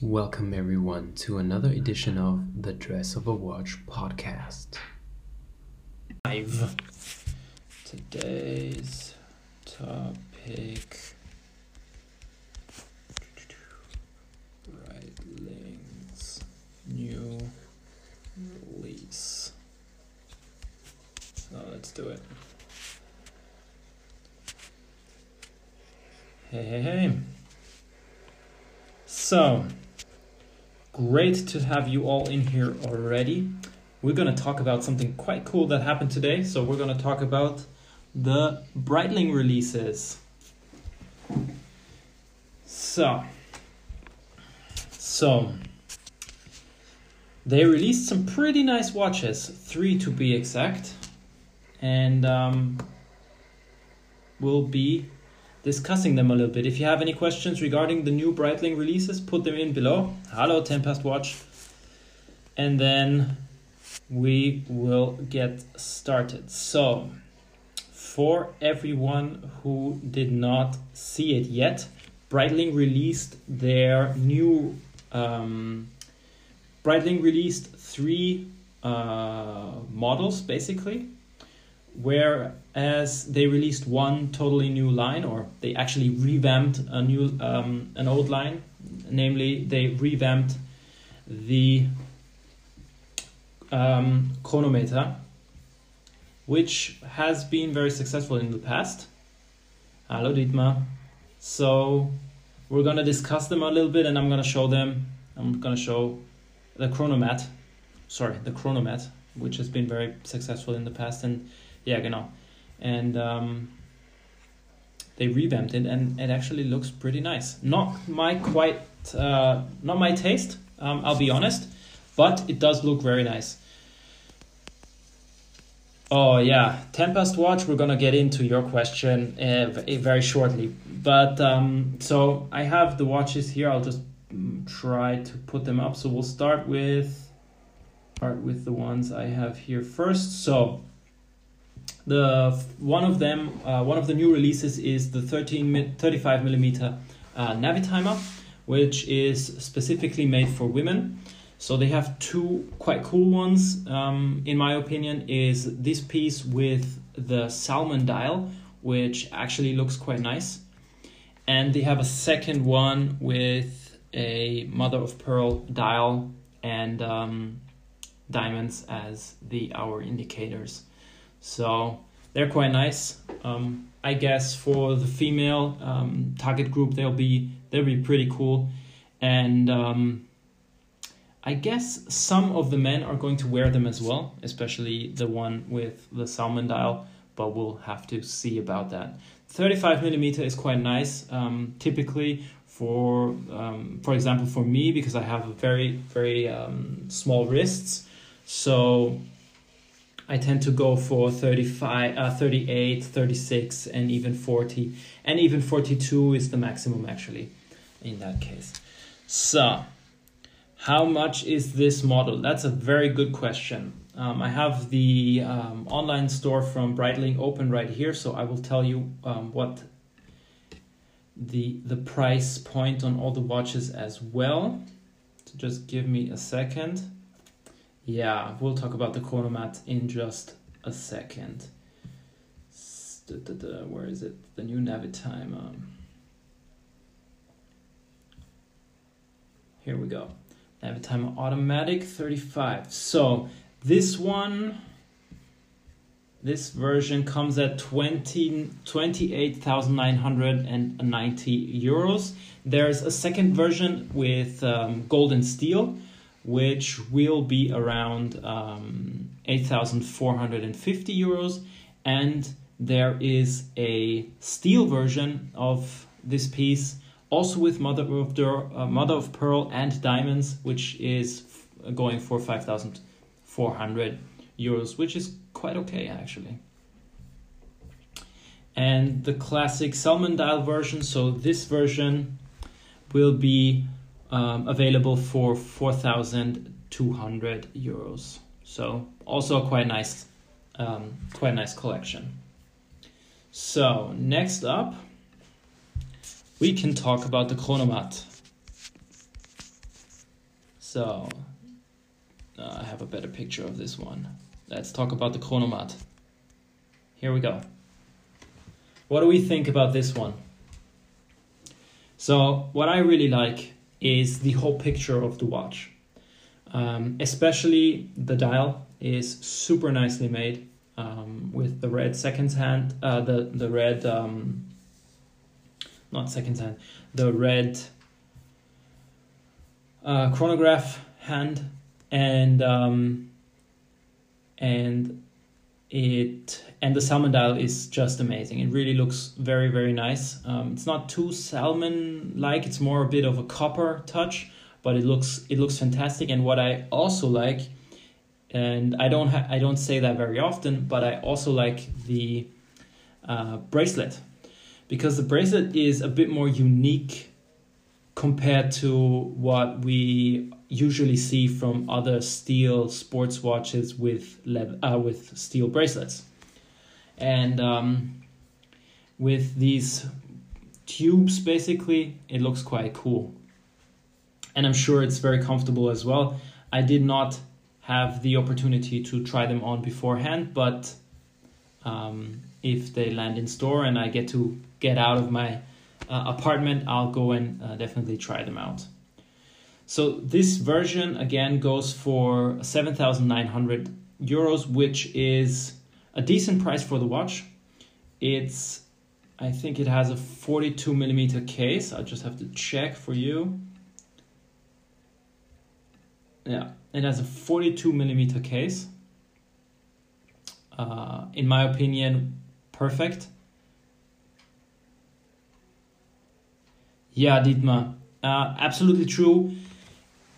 Welcome, everyone, to another edition of the Dress of a Watch podcast. Live. Today's topic Breitling's new release. So let's do it. Hey, hey, hey. So, great to have you all in here already. We're going to talk about something quite cool that happened today. So, we're going to talk about the Breitling releases. So, so they released some pretty nice watches, three to be exact, and um, we'll be discussing them a little bit. If you have any questions regarding the new Breitling releases, put them in below. Hello, Tempest watch. And then we will get started. So, for everyone who did not see it yet, Breitling released their new. Um, Breitling released three uh, models basically whereas they released one totally new line, or they actually revamped a new um, an old line. Namely, they revamped the um, chronometer, which has been very successful in the past. Hello, Dietmar. So we're gonna discuss them a little bit, and I'm gonna show them. I'm gonna show the chronomat. Sorry, the chronomat, which has been very successful in the past, and yeah, genau. And um, they revamped it, and it actually looks pretty nice. Not my quite, uh, not my taste. Um, I'll be honest, but it does look very nice. Oh yeah, ten past watch. We're gonna get into your question uh, very shortly, but um, so I have the watches here. I'll just mm, try to put them up. So we'll start with start with the ones I have here first. So the one of them, uh, one of the new releases is the 13 35 millimeter uh, Navitimer, which is specifically made for women. So they have two quite cool ones, um, in my opinion, is this piece with the salmon dial, which actually looks quite nice. And they have a second one with a mother of pearl dial and um, diamonds as the hour indicators. So they're quite nice. Um, I guess for the female um, target group, they'll be they'll be pretty cool, and um, I guess some of the men are going to wear them as well, especially the one with the salmon dial. But we'll have to see about that. Thirty-five millimeter is quite nice. Um, typically, for um, for example, for me because I have very very um, small wrists, so I tend to go for 35, uh, 38, 36, and even 40. And even 42 is the maximum, actually, in that case. So, how much is this model? That's a very good question. Um, I have the um, online store from Breitling open right here, so I will tell you um, what the the price point on all the watches as well. So just give me a second. Yeah, we'll talk about the chronomat in just a second. Where is it? The new Navitimer. Here we go. Navitimer automatic 35. So this one, this version comes at 20, 28,990 euros. There's a second version with um, and steel which will be around um, 8,450 euros. And there is a steel version of this piece, also with mother of, uh, mother of pearl and diamonds, which is going for 5,400 euros, which is quite okay actually. And the classic salmon dial version, so this version will be um, available for 4,200 euros. So also a quite nice, um, quite nice collection. So next up, we can talk about the Chronomat. So uh, I have a better picture of this one. Let's talk about the Chronomat. Here we go. What do we think about this one? So what I really like is the whole picture of the watch. Um, especially the dial is super nicely made um, with the red second hand, uh, the the red, um, not second hand, the red uh, chronograph hand, and um, and it and the salmon dial is just amazing. It really looks very very nice. Um, it's not too salmon like. It's more a bit of a copper touch, but it looks it looks fantastic. And what I also like, and I don't ha- I don't say that very often, but I also like the uh, bracelet because the bracelet is a bit more unique compared to what we usually see from other steel sports watches with lead, uh, with steel bracelets, and um, with these tubes, basically, it looks quite cool, and I'm sure it's very comfortable as well. I did not have the opportunity to try them on beforehand, but um, if they land in store and I get to get out of my uh, apartment, I'll go and uh, definitely try them out. So this version again goes for 7,900 euros, which is a decent price for the watch. It's, I think it has a 42 millimeter case. I just have to check for you. Yeah, it has a 42 millimeter case. Uh, in my opinion, perfect. Yeah, Dietmar, uh, absolutely true.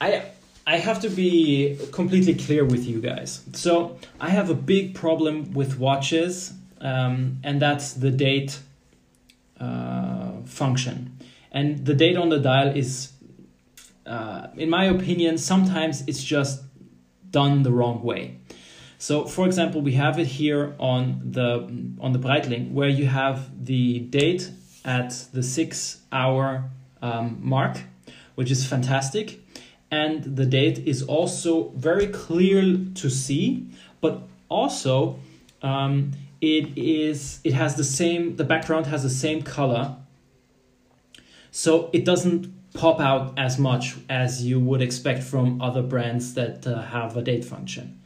I I have to be completely clear with you guys. So I have a big problem with watches, um, and that's the date uh, function. And the date on the dial is, uh, in my opinion, sometimes it's just done the wrong way. So, for example, we have it here on the on the Breitling, where you have the date at the six hour um, mark, which is fantastic and the date is also very clear to see but also um, it is it has the same the background has the same color. So it doesn't pop out as much as you would expect from other brands that uh, have a date function.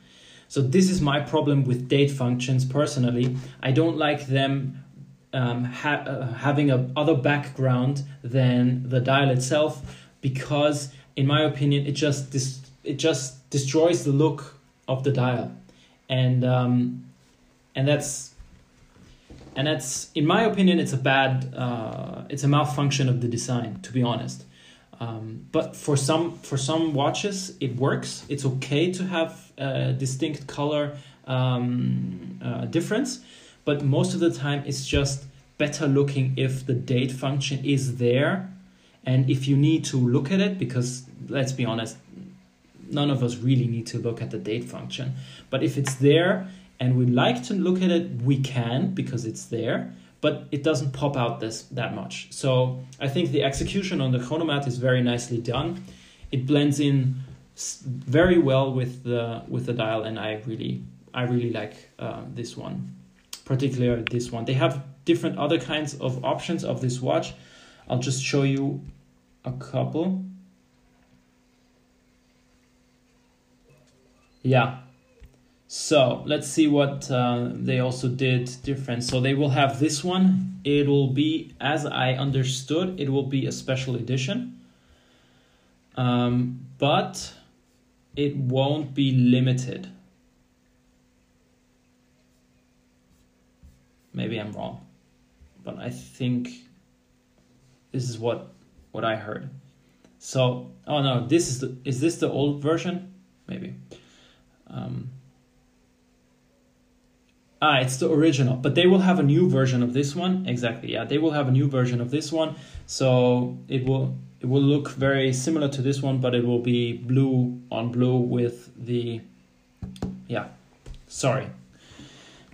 So this is my problem with date functions personally. I don't like them um, ha- uh, having a other background than the dial itself because in my opinion, it just dis- it just destroys the look of the dial, and um, and that's and that's in my opinion, it's a bad uh, it's a malfunction of the design. To be honest, um, but for some for some watches, it works. It's okay to have a distinct color um, uh, difference, but most of the time, it's just better looking if the date function is there and if you need to look at it, because let's be honest, none of us really need to look at the date function. But if it's there and we like to look at it, we can because it's there, but it doesn't pop out this that much. So I think the execution on the chronomat is very nicely done. It blends in very well with the with the dial, and I really I really like uh, this one, particularly this one. They have different other kinds of options of this watch. I'll just show you a couple. Yeah. So let's see what uh, they also did different. So they will have this one. It will be, as I understood, it will be a special edition. Um, but it won't be limited. Maybe I'm wrong, but I think this is what what I heard. So, oh no, this is the is this the old version? Maybe. Um, ah, it's the original, but they will have a new version of this one. Exactly, yeah, they will have a new version of this one. So it will it will look very similar to this one, but it will be blue on blue with the yeah. Sorry.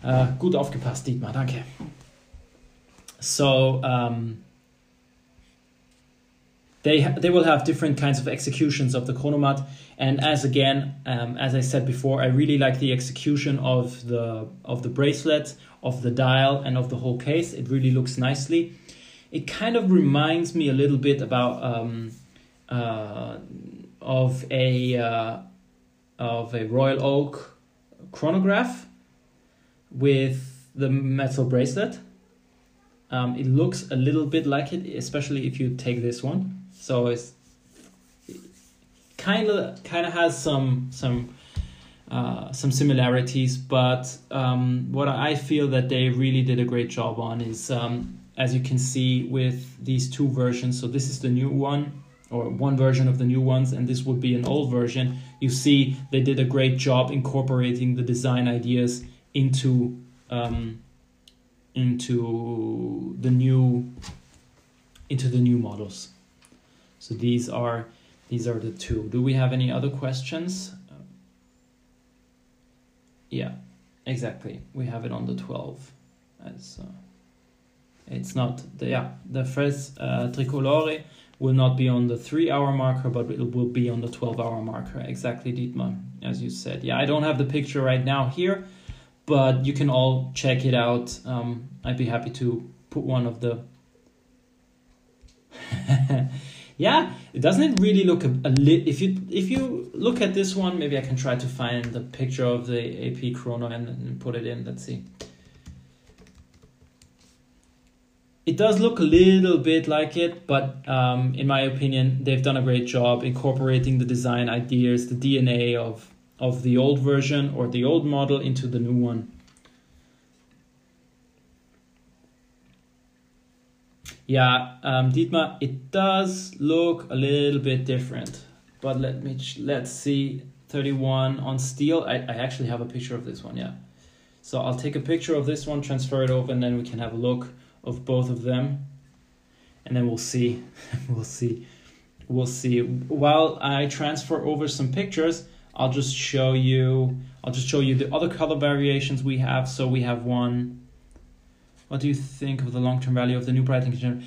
Uh, gut aufgepasst, Dietmar, danke. So um, they ha- they will have different kinds of executions of the chronomat and as again um, as i said before i really like the execution of the of the bracelet of the dial and of the whole case. It really looks nicely. It kind of reminds me a little bit about um, uh, of a uh, of a royal oak chronograph with the metal bracelet. Um, it looks a little bit like it especially if you take this one so it's kind of kind of has some some uh, some similarities, but um, what I feel that they really did a great job on is, um, as you can see with these two versions. So this is the new one, or one version of the new ones, and this would be an old version. You see, they did a great job incorporating the design ideas into um, into the new into the new models. So these are these are the two. Do we have any other questions? Yeah, exactly. We have it on the 12 as uh, it's not the yeah the first uh, tricolore will not be on the three hour marker but it will be on the 12 hour marker exactly Dietmar as you said yeah I don't have the picture right now here but you can all check it out um, I'd be happy to put one of the yeah it doesn't it really look a, a if you if you look at this one maybe i can try to find the picture of the ap chrono and, and put it in let's see. It does look a little bit like it but um, in my opinion they've done a great job incorporating the design ideas the dna of of the old version or the old model into the new one Yeah, um, Dietmar, it does look a little bit different. But let me let's see. 31 on steel. I, I actually have a picture of this one, yeah. So I'll take a picture of this one, transfer it over, and then we can have a look of both of them. And then we'll see. we'll see. We'll see. While I transfer over some pictures, I'll just show you I'll just show you the other color variations we have. So we have one what do you think of the long term value of the new Breitling generator?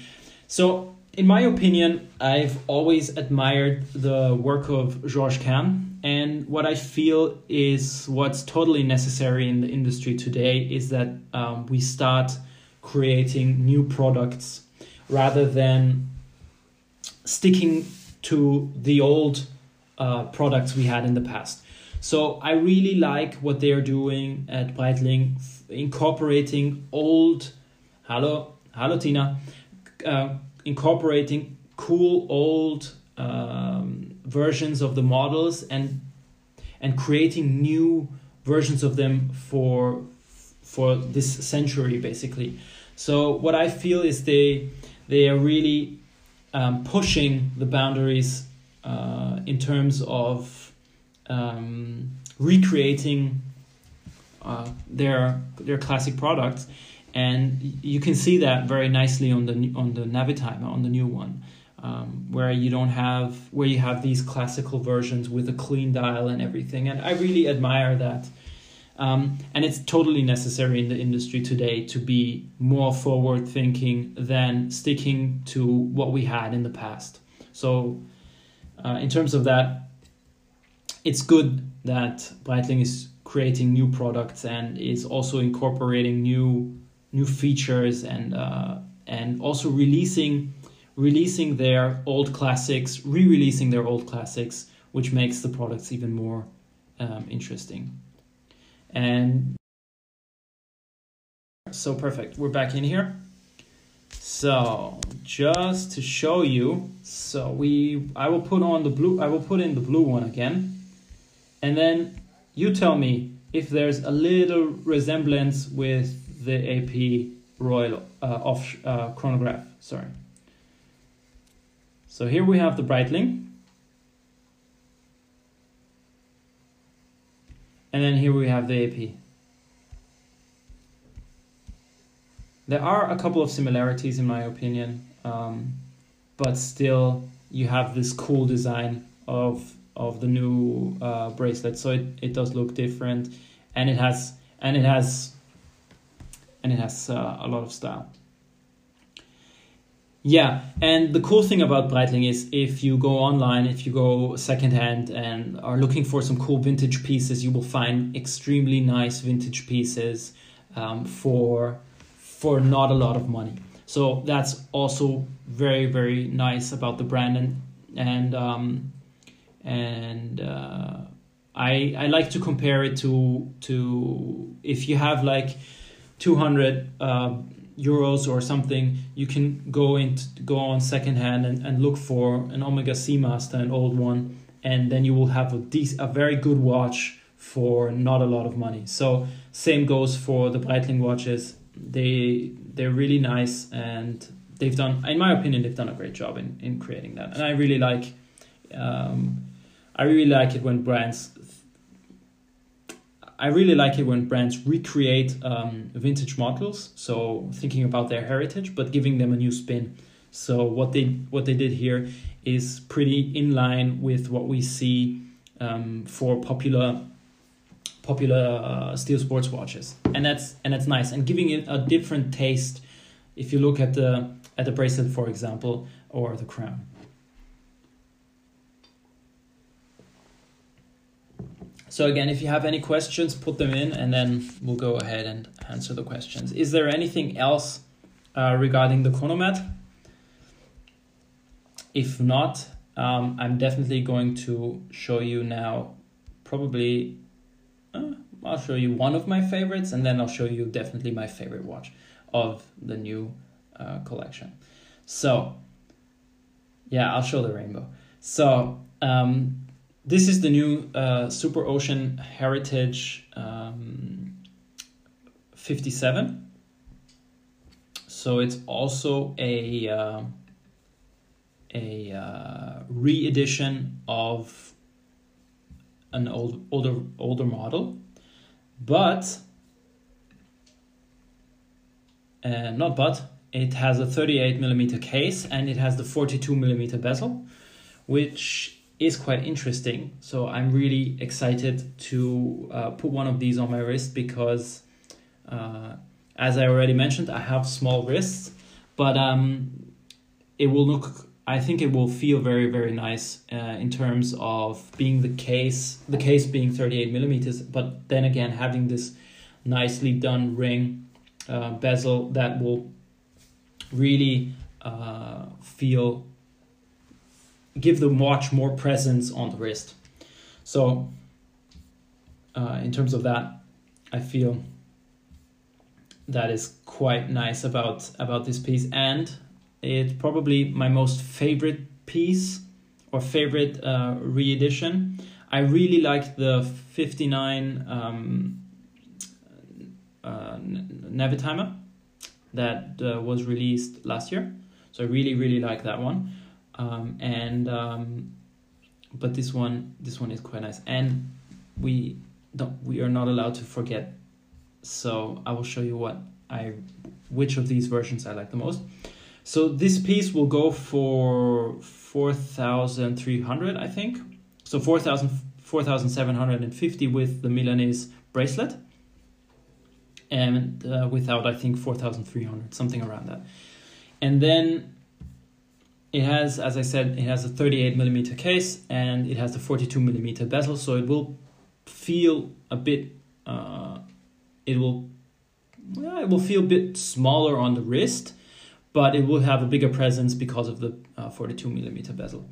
So, in my opinion, I've always admired the work of Georges Kern. And what I feel is what's totally necessary in the industry today is that um, we start creating new products rather than sticking to the old uh, products we had in the past. So I really like what they are doing at Breitling, incorporating old, hello, hello Tina, uh, incorporating cool old um, versions of the models and and creating new versions of them for for this century basically. So what I feel is they they are really um, pushing the boundaries uh, in terms of um, recreating uh, their their classic products, and you can see that very nicely on the on the Navitimer on the new one, um, where you don't have where you have these classical versions with a clean dial and everything, and I really admire that. Um, and it's totally necessary in the industry today to be more forward thinking than sticking to what we had in the past. So, uh, in terms of that, it's good that Breitling is creating new products and is also incorporating new new features and uh, and also releasing releasing their old classics, re-releasing their old classics, which makes the products even more um, interesting. And so perfect. We're back in here. So just to show you, so we I will put on the blue. I will put in the blue one again and then you tell me if there's a little resemblance with the AP Royal uh, Oak uh, chronograph. Sorry. So here we have the Breitling. And then here we have the AP. There are a couple of similarities in my opinion, um, but still you have this cool design of of the new uh, bracelet so it, it does look different and it has and it has and it has uh, a lot of style Yeah, and the cool thing about Breitling is if you go online, if you go secondhand and are looking for some cool vintage pieces, you will find extremely nice vintage pieces um, for for not a lot of money. So that's also very very nice about the brand and and um, and uh, I I like to compare it to to if you have like two hundred. Uh, euros or something, you can go in go on secondhand and, and look for an Omega Seamaster, an old one, and then you will have a dec- a very good watch for not a lot of money. So same goes for the Breitling watches. They they're really nice and they've done in my opinion they've done a great job in, in creating that. And I really like um, I really like it when brands I really like it when brands recreate um, vintage models. So thinking about their heritage, but giving them a new spin. So what they what they did here is pretty in line with what we see um, for popular popular uh, steel sports watches, and that's and that's nice. And giving it a different taste. If you look at the at the bracelet, for example, or the crown. So again, if you have any questions, put them in, and then we'll go ahead and answer the questions. Is there anything else uh, regarding the Chronomat? If not, um, I'm definitely going to show you now. Probably, uh, I'll show you one of my favorites, and then I'll show you definitely my favorite watch of the new uh, collection. So, yeah, I'll show the rainbow. So, um, this is the new uh, Superocean Heritage um, 57. So it's also a uh, a uh, re-edition of an old older older model, but uh, not but it has a 38 millimeter case and it has the 42 millimeter bezel, which is quite interesting. So I'm really excited to uh, put one of these on my wrist because, uh, as I already mentioned, I have small wrists, but um, it will look. I think it will feel very very nice uh, in terms of being the case, the case being thirty eight millimeters, but then again having this nicely done ring uh, bezel that will really uh, feel give the watch more presence on the wrist. So, uh, in terms of that, I feel that is quite nice about about this piece, and it's probably my most favorite piece or favorite uh, re-edition. I really like the fifty nine um, uh, Navitimer that uh, was released last year. So I really really like that one um, and um, but this one this one is quite nice. And we don't we are not allowed to forget. So i will show you what i which of these versions i like the most. So this piece will go for 4300 i think. So 4000 4750 with the milanese bracelet. And uh, without i think 4300 something around that. And then it has, as I said, it has a 38 millimeter case and it has the 42 millimeter bezel, so it will feel a bit. Uh, it will, well, it will feel a bit smaller on the wrist, but it will have a bigger presence because of the uh, 42 millimeter bezel.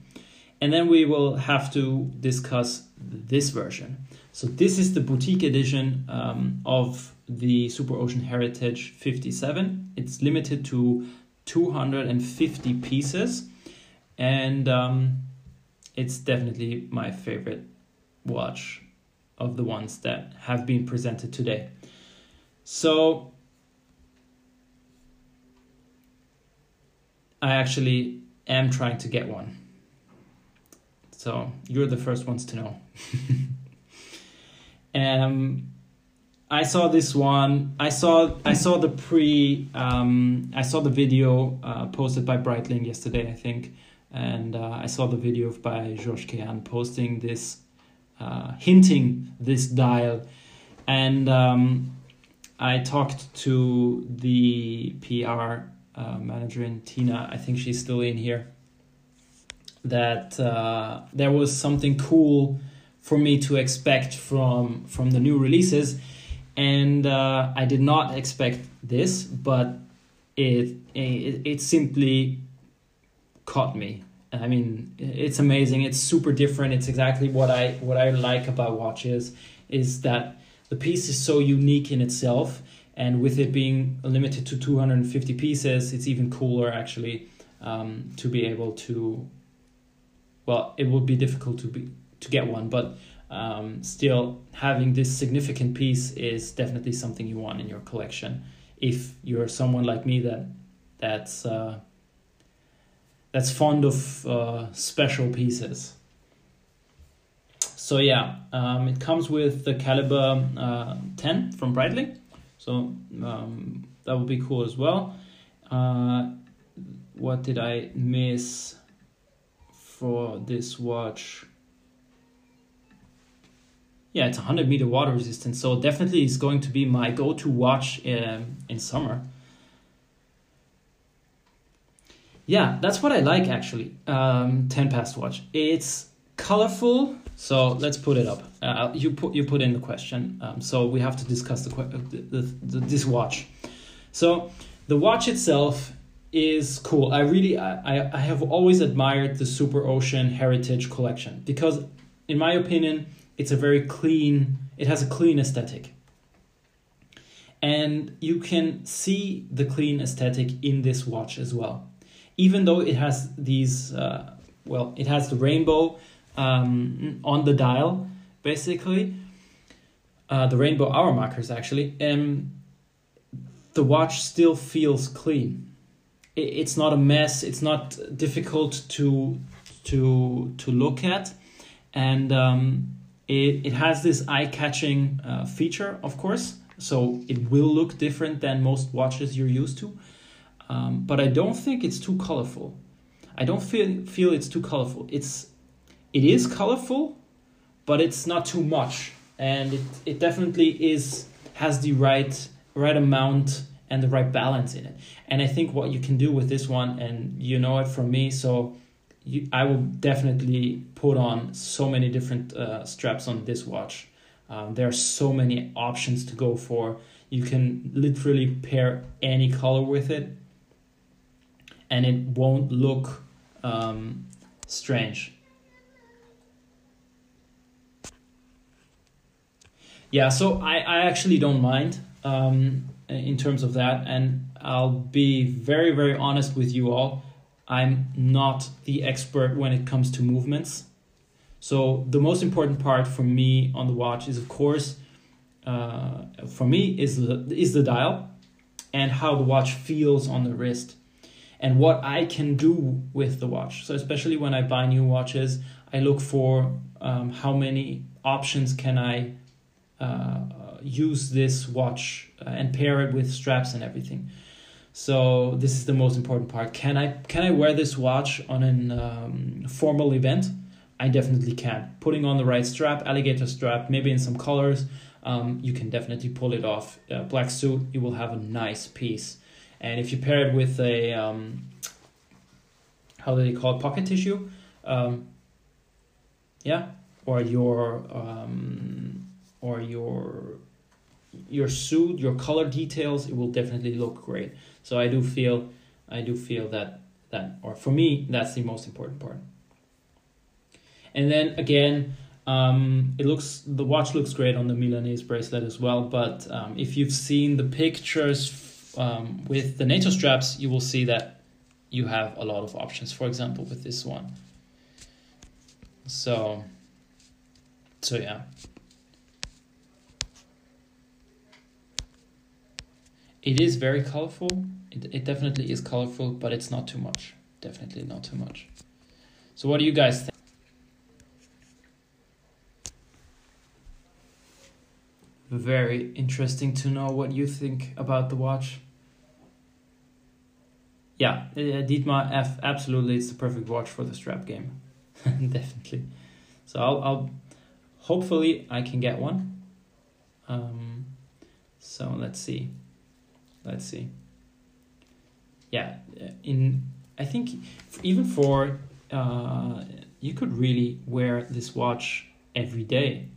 And then we will have to discuss this version. So this is the boutique edition um, of the Superocean Heritage 57. It's limited to 250 pieces and um, it's definitely my favorite watch of the ones that have been presented today. So I actually am trying to get one. So you're the first ones to know. um, I saw this one. I saw I saw the pre. Um, I saw the video uh, posted by Breitling yesterday. I think and uh, I saw the video by Georges Kern posting this, uh, hinting this dial, and um, I talked to the PR uh, manager in Tina, I think she's still in here, that uh, there was something cool for me to expect from from the new releases, and uh, I did not expect this, but it it, it simply caught me. And I mean, it's amazing. It's super different. It's exactly what I what I like about watches is that the piece is so unique in itself, and with it being limited to two hundred and fifty pieces, it's even cooler actually um, to be able to. Well, it would be difficult to be to get one, but um, still having this significant piece is definitely something you want in your collection. If you're someone like me that that's uh, that's fond of uh, special pieces. So yeah, um, it comes with the caliber uh, 10 from Breitling, so um, that would be cool as well. Uh, what did I miss for this watch? Yeah, it's 100 meter water resistant, so definitely it's going to be my go-to watch um, in summer. Yeah, that's what I like actually. Um, 10 past watch. It's colorful. So let's put it up. Uh, you put you put in the question. Um, so we have to discuss the, the, the, this watch. So the watch itself is cool. I really I, I have always admired the Superocean Heritage collection because in my opinion it's a very clean it has a clean aesthetic. And you can see the clean aesthetic in this watch as well even though it has these, uh, well, it has the rainbow um, on the dial, basically, uh, the rainbow hour markers actually, and the watch still feels clean. It's not a mess. It's not difficult to to to look at, and um, it it has this eye catching uh, feature, of course. So it will look different than most watches you're used to um, but I don't think it's too colorful. I don't feel feel it's too colorful. It's it is colorful, but it's not too much, and it it definitely is has the right right amount and the right balance in it. And I think what you can do with this one, and you know it from me, so you, I will definitely put on so many different uh, straps on this watch. Um, there are so many options to go for. You can literally pair any color with it and it won't look um, strange. Yeah, so I, I actually don't mind um, in terms of that, and I'll be very, very honest with you all. I'm not the expert when it comes to movements. So the most important part for me on the watch is, of course, uh, for me is the is the dial, and how the watch feels on the wrist and what I can do with the watch. So especially when I buy new watches, I look for um, how many options can I uh, use this watch uh, and pair it with straps and everything. So this is the most important part. Can I can I wear this watch on an um, formal event? I definitely can. Putting on the right strap, alligator strap, maybe in some colors, um, you can definitely pull it off. Uh, black suit, you will have a nice piece. And if you pair it with a, um, how do they call it, pocket tissue, um, yeah, or your, um, or your, your suit, your color details, it will definitely look great. So I do feel, I do feel that that, or for me, that's the most important part. And then again, um, it looks the watch looks great on the Milanese bracelet as well. But um, if you've seen the pictures um, with the NATO straps, you will see that you have a lot of options. For example, with this one. So, so yeah. It is very colorful. It, it definitely is colorful, but it's not too much. Definitely not too much. So what do you guys think? Very interesting to know what you think about the watch. Yeah, uh, Dietmar F. Absolutely, it's the perfect watch for the strap game, definitely. So I'll, I'll hopefully I can get one. Um, so let's see, let's see. yeah, in I think even for uh, you could really wear this watch every day,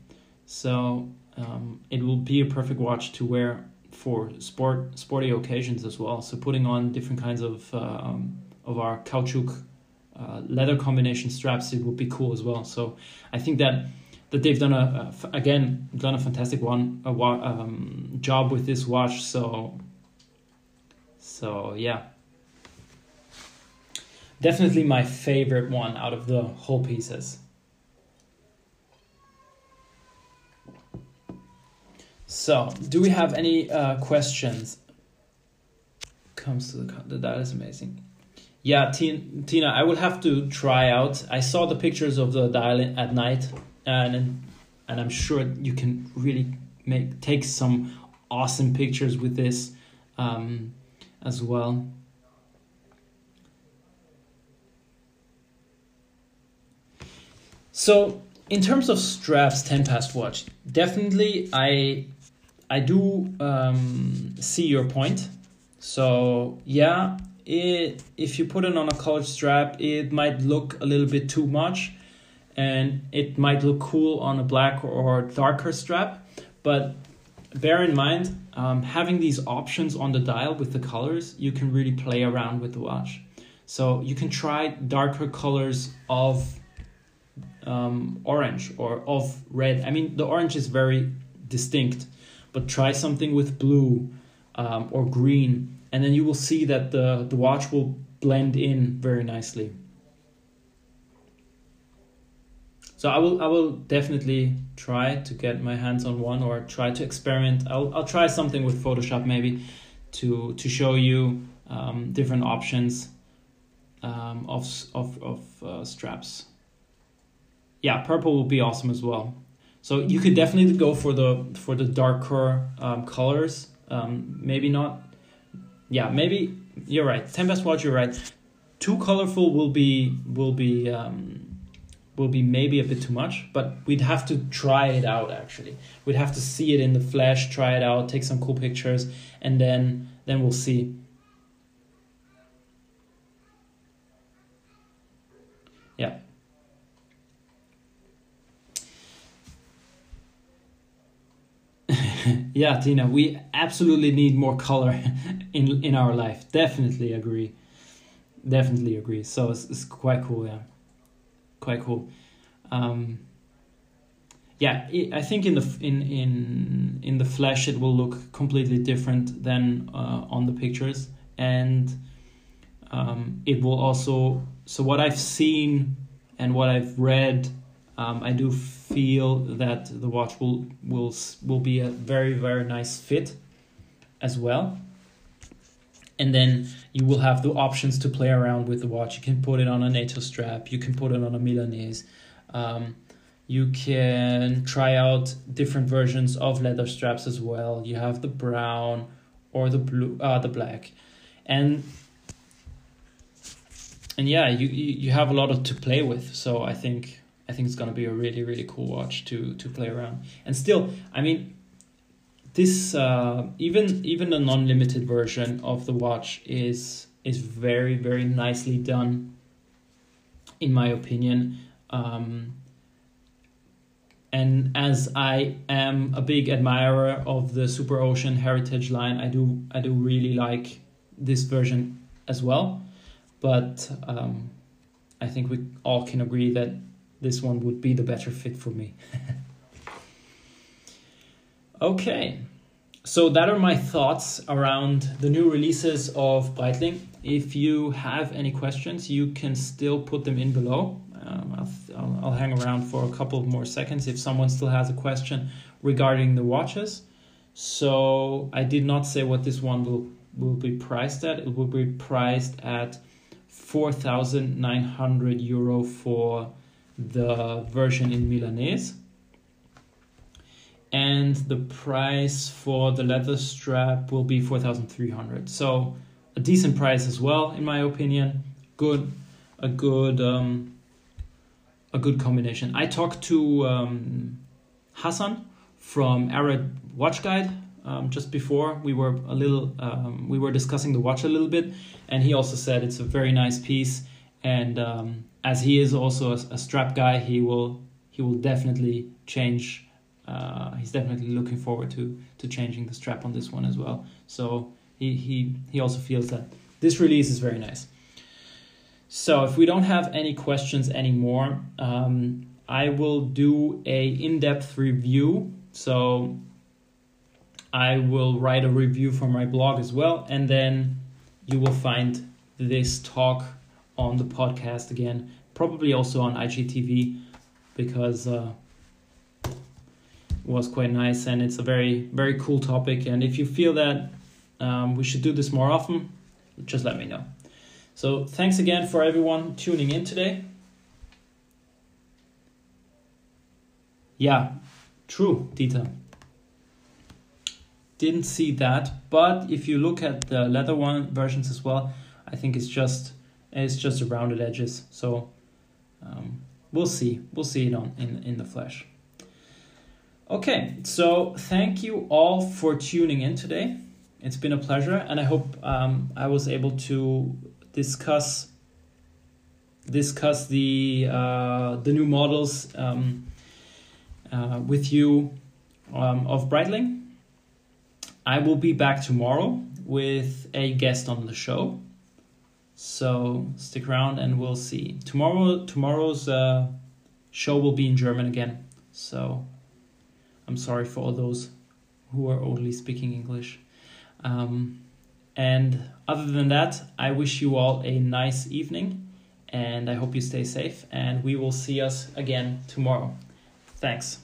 so um, it will be a perfect watch to wear for sport sporty occasions as well. So putting on different kinds of um, of our caoutchouc uh, leather combination straps, it would be cool as well. So I think that that they've done a, again done a fantastic one a um, job with this watch. So so yeah, definitely my favorite one out of the whole pieces. So, do we have any uh, questions? Comes to the that is amazing. Yeah, Tina, I will have to try out. I saw the pictures of the dial at night, and and I'm sure you can really make take some awesome pictures with this um, as well. So in terms of straps, ten past watch, definitely I I do um, see your point. So yeah, it, if you put it on a college strap, it might look a little bit too much and it might look cool on a black or darker strap. But bear in mind, um, having these options on the dial with the colors, you can really play around with the watch. So you can try darker colors of um, orange or of red. I mean, the orange is very distinct, but try something with blue um, or green and then you will see that the, the watch will blend in very nicely. So I will I will definitely try to get my hands on one or try to experiment. I'll I'll try something with Photoshop maybe to to show you um, different options um, of of of uh, straps. Yeah, purple will be awesome as well. So you could definitely go for the for the darker um, colors. Um, maybe not yeah, maybe you're right. Tempest watch, you're right. Too colorful will be will be um, will be maybe a bit too much, but we'd have to try it out. Actually, we'd have to see it in the flesh, try it out, take some cool pictures, and then then we'll see. yeah, Tina, we absolutely need more color in in our life. Definitely agree. Definitely agree. So it's, it's quite cool, yeah. Quite cool. Um, yeah, I think in the in in in the flesh it will look completely different than uh, on the pictures, and um, it will also. So what I've seen and what I've read um, I do feel that the watch will will will be a very very nice fit as well. And then you will have the options to play around with the watch. You can put it on a NATO strap. You can put it on a Milanese. Um, you can try out different versions of leather straps as well. You have the brown or the blue, uh, the black, and and yeah, you you have a lot of to play with. So I think I think it's gonna be a really really cool watch to to play around. And still, I mean, this uh, even even the non limited version of the watch is is very very nicely done, in my opinion. Um, and as I am a big admirer of the Superocean Heritage line, I do I do really like this version as well. But um, I think we all can agree that this one would be the better fit for me. okay, so that are my thoughts around the new releases of Breitling. If you have any questions, you can still put them in below. Um, I'll, I'll, I'll hang around for a couple more seconds if someone still has a question regarding the watches. So I did not say what this one will will be priced at. It will be priced at 4,900 euro for the version in Milanese. And the price for the leather strap will be 4,300. So a decent price as well, in my opinion. Good, a good, um, a good combination. I talked to um, Hassan from Arad Watch Guide um, just before we were a little um, we were discussing the watch a little bit, and he also said it's a very nice piece. And um, as he is also a, a, strap guy, he will he will definitely change. Uh, he's definitely looking forward to to changing the strap on this one as well. So he he he also feels that this release is very nice. So if we don't have any questions anymore, um, I will do a in-depth review. So I will write a review for my blog as well, and then you will find this talk on the podcast again, probably also on IGTV, because uh, it was quite nice and it's a very very cool topic. And if you feel that um, we should do this more often, just let me know. So thanks again for everyone tuning in today. Yeah, true, Dieter. Didn't see that, but if you look at the leather one versions as well, I think it's just it's just the rounded edges. So um, we'll see. We'll see it on in in the flesh. Okay, so thank you all for tuning in today. It's been a pleasure, and I hope um, I was able to discuss discuss the uh, the new models um, uh, with you um, of Breitling. I will be back tomorrow with a guest on the show. So stick around and we'll see. Tomorrow tomorrow's uh, show will be in German again. So I'm sorry for all those who are only speaking English. Um, and other than that, I wish you all a nice evening and I hope you stay safe and we will see us again tomorrow. Thanks.